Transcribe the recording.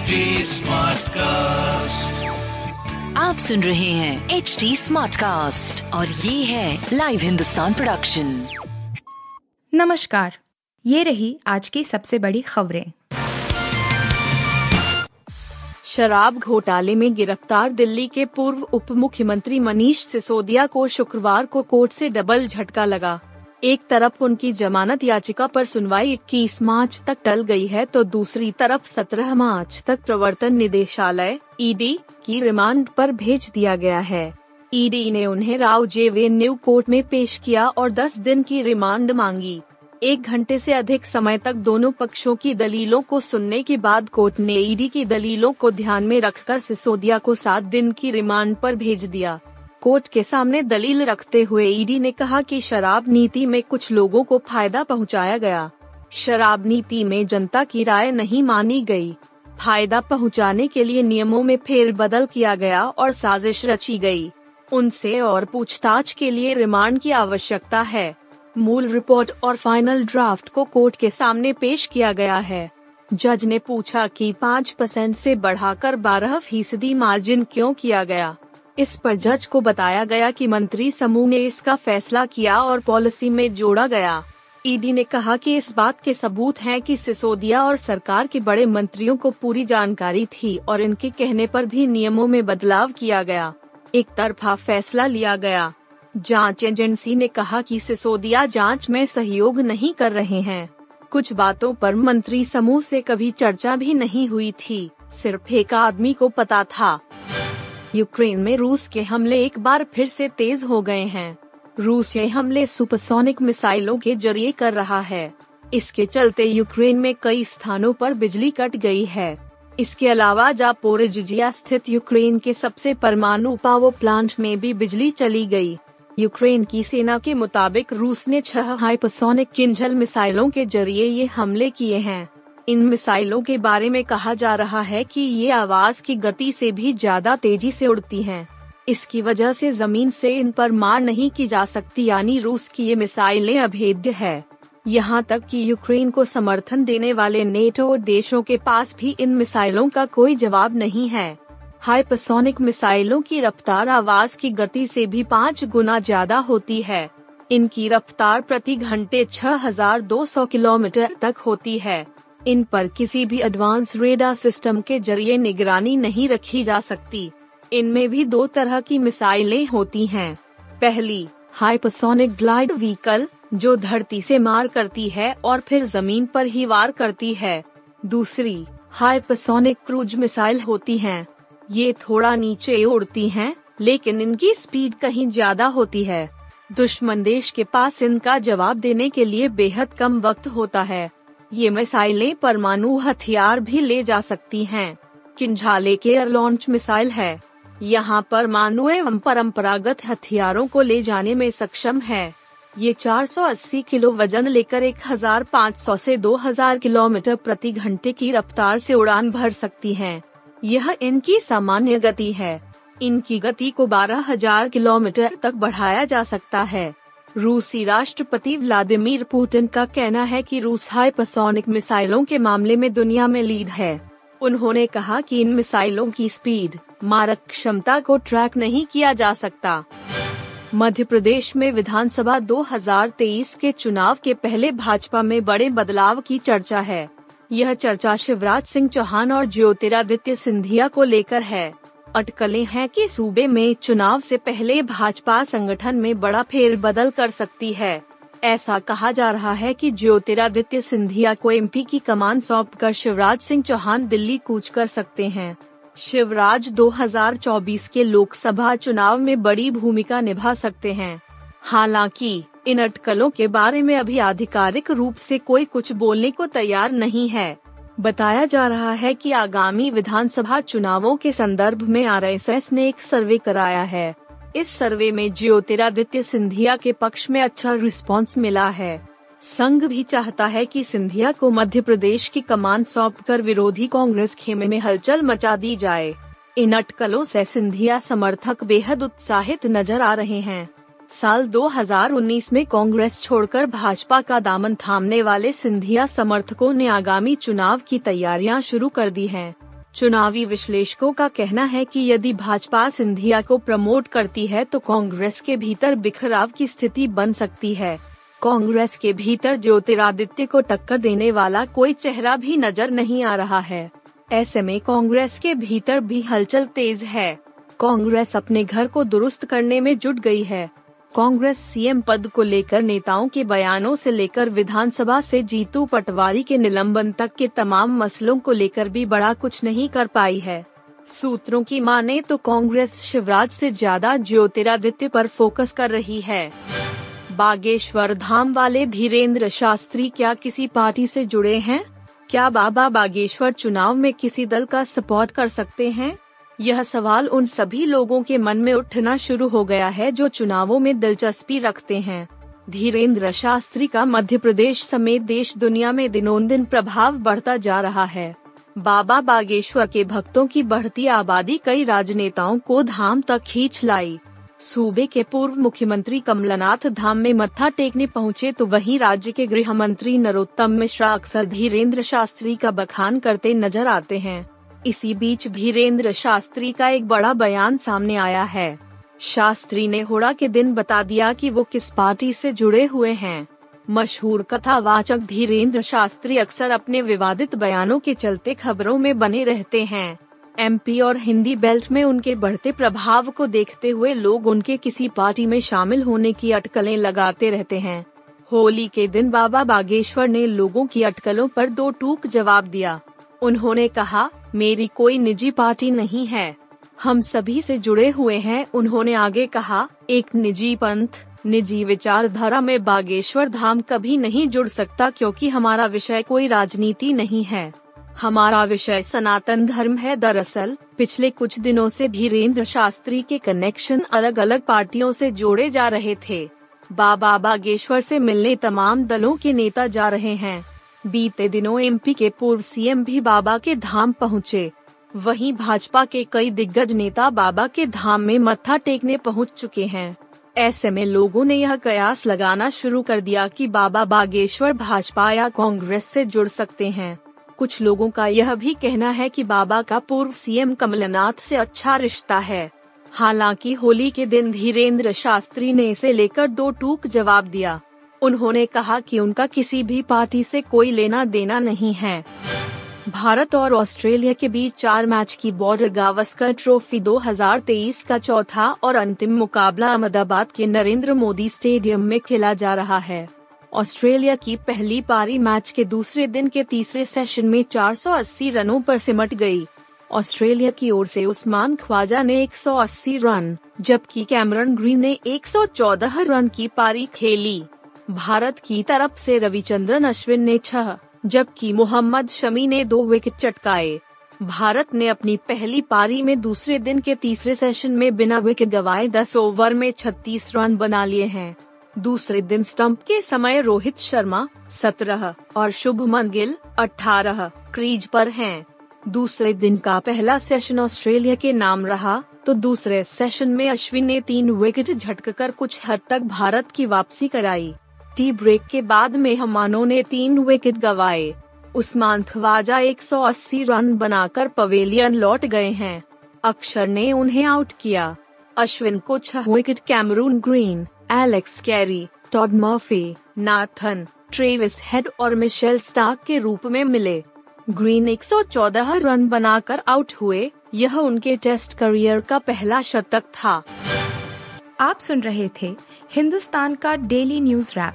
HD Smartcast. आप सुन रहे हैं एच डी स्मार्ट कास्ट और ये है लाइव हिंदुस्तान प्रोडक्शन नमस्कार ये रही आज की सबसे बड़ी खबरें। शराब घोटाले में गिरफ़्तार दिल्ली के पूर्व उप मुख्यमंत्री मनीष सिसोदिया को शुक्रवार को कोर्ट से डबल झटका लगा। एक तरफ़ उनकी जमानत याचिका पर सुनवाई 21 मार्च तक टल गई है तो दूसरी तरफ़ 17 मार्च तक प्रवर्तन निदेशालय ईडी की रिमांड पर भेज दिया गया है। ईडी ने उन्हें राव जे न्यू कोर्ट में पेश किया और 10 दिन की रिमांड मांगी। एक घंटे से अधिक समय तक दोनों पक्षों की दलीलों को सुनने के बाद कोर्ट ने ईडी की दलीलों को ध्यान में रखकर सिसोदिया को सात दिन की रिमांड पर भेज दिया। कोर्ट के सामने दलील रखते हुए ईडी ने कहा कि शराब नीति में कुछ लोगों को फ़ायदा पहुँचाया गया शराब नीति में जनता की राय नहीं मानी गई। फ़ायदा पहुँचाने के लिए नियमों में फेरबदल किया गया और साजिश रची गई। उनसे और पूछताछ के लिए रिमांड की आवश्यकता है मूल रिपोर्ट और फाइनल ड्राफ्ट को कोर्ट के सामने पेश किया गया है जज ने पूछा कि पाँच परसेंट ऐसी बढ़ाकर बारह फ़ीसदी मार्जिन क्यों किया गया इस पर जज को बताया गया कि मंत्री समूह ने इसका फैसला किया और पॉलिसी में जोड़ा गया। ईडी ने कहा कि इस बात के सबूत हैं कि सिसोदिया और सरकार के बड़े मंत्रियों को पूरी जानकारी थी और इनके कहने पर भी नियमों में बदलाव किया गया। एक तरफा फैसला लिया गया। जाँच एजेंसी ने कहा कि सिसोदिया जाँच में सहयोग नहीं कर रहे हैं। कुछ बातों पर मंत्री समूह से कभी चर्चा भी नहीं हुई थी। सिर्फ़ एक आदमी को पता था। यूक्रेन में रूस के हमले एक बार फिर से तेज हो गए हैं। रूस ये हमले सुपरसोनिक मिसाइलों के ज़रिए कर रहा है। इसके चलते यूक्रेन में कई स्थानों पर बिजली कट गई है। इसके अलावा जापोरिजिया स्थित यूक्रेन के सबसे परमाणु पावर प्लांट में भी बिजली चली गई। यूक्रेन की सेना के मुताबिक रूस ने छह हाइपरसोनिक किंजल मिसाइलों के ज़रिए ये हमले किए हैं। इन मिसाइलों के बारे में कहा जा रहा है कि ये आवाज़ की गति से भी ज़्यादा तेज़ी से उड़ती हैं। इसकी वजह से ज़मीन से इन पर मार नहीं की जा सकती यानी रूस की ये मिसाइलें अभेद्य है। यहाँ तक कि यूक्रेन को समर्थन देने वाले नेटो देशों के पास भी इन मिसाइलों का कोई जवाब नहीं है। हाइपरसोनिक मिसाइलों की रफ्तार आवाज़ की गति से भी पाँच गुना ज़्यादा होती है। इनकी रफ्तार प्रति घंटे 6,200 किलोमीटर तक होती है। इन पर किसी भी एडवांस रेडा सिस्टम के ज़रिए निगरानी नहीं रखी जा सकती इनमें भी दो तरह की मिसाइलें होती हैं। पहली हाइपरसोनिक ग्लाइड व्हीकल जो धरती से मार करती है और फिर ज़मीन पर ही वार करती है दूसरी हाइपरसोनिक क्रूज मिसाइल होती हैं। ये थोड़ा नीचे उड़ती हैं, लेकिन इनकी स्पीड कहीं ज़्यादा होती है दुश्मन देश के पास इनका जवाब देने के लिए बेहद कम वक्त होता है ये मिसाइलें परमाणु हथियार भी ले जा सकती हैं। किंझाले के एयर लॉन्च मिसाइल है यहाँ परमाणु एवं परंपरागत हथियारों को ले जाने में सक्षम है ये 480 किलो वज़न लेकर 1500 से 2000 किलोमीटर प्रति घंटे की रफ्तार से उड़ान भर सकती हैं। यह इनकी सामान्य गति है इनकी गति को 12000 किलोमीटर तक बढ़ाया जा सकता है रूसी राष्ट्रपति व्लादिमीर पुतिन का कहना है कि रूस हाइपरसोनिक मिसाइलों के मामले में दुनिया में लीड है। उन्होंने कहा कि इन मिसाइलों की स्पीड, मारक क्षमता को ट्रैक नहीं किया जा सकता। मध्य प्रदेश में विधानसभा 2023 के चुनाव के पहले भाजपा में बड़े बदलाव की चर्चा है। यह चर्चा शिवराज सिंह चौहान और ज्योतिरादित्य सिंधिया को लेकर है। अटकलें हैं कि सूबे में चुनाव से पहले भाजपा संगठन में बड़ा फेरबदल कर सकती है। ऐसा कहा जा रहा है कि ज्योतिरादित्य सिंधिया को एमपी की कमान सौंपकर शिवराज सिंह चौहान दिल्ली कूच कर सकते हैं। शिवराज 2024 के लोकसभा चुनाव में बड़ी भूमिका निभा सकते हैं। हालाँकि, इन अटकलों के बारे में अभी आधिकारिक रूप से कोई कुछ बोलने को तैयार नहीं है। बताया जा रहा है कि आगामी विधानसभा चुनावों के संदर्भ में आरएसएस ने एक सर्वे कराया है। इस सर्वे में ज्योतिरादित्य सिंधिया के पक्ष में अच्छा रिस्पांस मिला है। संघ भी चाहता है कि सिंधिया को मध्य प्रदेश की कमान सौंपकर विरोधी कांग्रेस खेमे में हलचल मचा दी जाए। इन अटकलों से सिंधिया समर्थक बेहद उत्साहित नज़र आ रहे हैं। साल 2019 में कांग्रेस छोड़कर भाजपा का दामन थामने वाले सिंधिया समर्थकों ने आगामी चुनाव की तैयारियाँ शुरू कर दी हैं। चुनावी विश्लेषकों का कहना है कि यदि भाजपा सिंधिया को प्रमोट करती है तो कांग्रेस के भीतर बिखराव की स्थिति बन सकती है। कांग्रेस के भीतर ज्योतिरादित्य को टक्कर देने वाला कोई चेहरा भी नज़र नहीं आ रहा है। ऐसे में कांग्रेस के भीतर भी हलचल तेज है। कांग्रेस अपने घर को दुरुस्त करने में जुट गई है। कांग्रेस सीएम पद को लेकर नेताओं के बयानों से लेकर विधानसभा से जीतू पटवारी के निलंबन तक के तमाम मसलों को लेकर भी बड़ा कुछ नहीं कर पाई है। सूत्रों की माने तो कांग्रेस शिवराज से ज़्यादा ज्योतिरादित्य पर फोकस कर रही है। बागेश्वर धाम वाले धीरेन्द्र शास्त्री क्या किसी पार्टी से जुड़े हैं? क्या बाबा बागेश्वर चुनाव में किसी दल का सपोर्ट कर सकते हैं? यह सवाल उन सभी लोगों के मन में उठना शुरू हो गया है जो चुनावों में दिलचस्पी रखते हैं। धीरेन्द्र शास्त्री का मध्य प्रदेश समेत देश दुनिया में दिनों दिन प्रभाव बढ़ता जा रहा है। बाबा बागेश्वर के भक्तों की बढ़ती आबादी कई राजनेताओं को धाम तक खींच लाई। सूबे के पूर्व मुख्यमंत्री कमलनाथ धाम में मत्था टेकने पहुँचे तो वहीं राज्य के गृह मंत्री नरोत्तम मिश्रा अक्सर धीरेन्द्र शास्त्री का बखान करते नज़र आते हैं। इसी बीच धीरेन्द्र शास्त्री का एक बड़ा बयान सामने आया है। शास्त्री ने होड़ा के दिन बता दिया कि वो किस पार्टी से जुड़े हुए हैं। मशहूर कथावाचक धीरेन्द्र शास्त्री अक्सर अपने विवादित बयानों के चलते खबरों में बने रहते हैं। एमपी और हिंदी बेल्ट में उनके बढ़ते प्रभाव को देखते हुए लोग उनके किसी पार्टी में शामिल होने की अटकलें लगाते रहते हैं। होली के दिन बाबा बागेश्वर ने लोगों की अटकलों पर दो टूक जवाब दिया। उन्होंने कहा मेरी कोई निजी पार्टी नहीं है। हम सभी से जुड़े हुए हैं, उन्होंने आगे कहा। एक निजी पंथ, निजी विचारधारा में बागेश्वर धाम कभी नहीं जुड़ सकता क्योंकि हमारा विषय कोई राजनीति नहीं है। हमारा विषय सनातन धर्म है। दरअसल, पिछले कुछ दिनों से धीरेन्द्र शास्त्री के कनेक्शन अलग अलग पार्टियों से जोड़े जा रहे थे। बाबा बागेश्वर से मिलने तमाम दलों के नेता जा रहे हैं। बीते दिनों एमपी के पूर्व सीएम भी बाबा के धाम पहुँचे। वहीं भाजपा के कई दिग्गज नेता बाबा के धाम में मत्था टेकने पहुँच चुके हैं। ऐसे में लोगों ने यह कयास लगाना शुरू कर दिया कि बाबा बागेश्वर भाजपा या कांग्रेस से जुड़ सकते हैं। कुछ लोगों का यह भी कहना है कि बाबा का पूर्व सीएम कमलनाथ से अच्छा रिश्ता है। हालाँकि होली के दिन धीरेन्द्र शास्त्री ने इसे लेकर दो टूक जवाब दिया। उन्होंने कहा कि उनका किसी भी पार्टी से कोई लेना देना नहीं है। भारत और ऑस्ट्रेलिया के बीच चार मैच की बॉर्डर गावस्कर ट्रॉफी 2023 का चौथा और अंतिम मुकाबला अहमदाबाद के नरेंद्र मोदी स्टेडियम में खेला जा रहा है। ऑस्ट्रेलिया की पहली पारी मैच के दूसरे दिन के तीसरे सेशन में 480 रनों पर सिमट गई। ऑस्ट्रेलिया की ओर से उस्मान ख्वाजा ने 180 रन, जबकि कैमरन ग्रीन ने 114 रन की पारी खेली। भारत की तरफ़ से रविचंद्रन अश्विन ने छह, जबकि मोहम्मद शमी ने दो विकेट चटकाए। भारत ने अपनी पहली पारी में दूसरे दिन के तीसरे सेशन में बिना विकेट गवाए 10 ओवर में 36 रन बना लिए हैं। दूसरे दिन स्टंप के समय रोहित शर्मा 17 और शुभमन गिल 18 क्रीज पर हैं। दूसरे दिन का पहला सेशन ऑस्ट्रेलिया के नाम रहा तो दूसरे सेशन में अश्विन ने तीन विकेट झटककर कुछ हद तक भारत की वापसी कराई। टी ब्रेक के बाद मेहमानों ने तीन विकेट गवाए। उस्मान ख्वाजा 180 रन बनाकर पवेलियन लौट गए हैं। अक्षर ने उन्हें आउट किया। अश्विन को छह wicket Cameron Green Alex Carey Todd Murphy Nathan Travis Head और मिशेल स्टार्क के रूप में मिले। ग्रीन 114 रन बनाकर आउट हुए। यह उनके टेस्ट करियर का पहला शतक था। आप सुन रहे थे हिंदुस्तान का डेली न्यूज़ रैप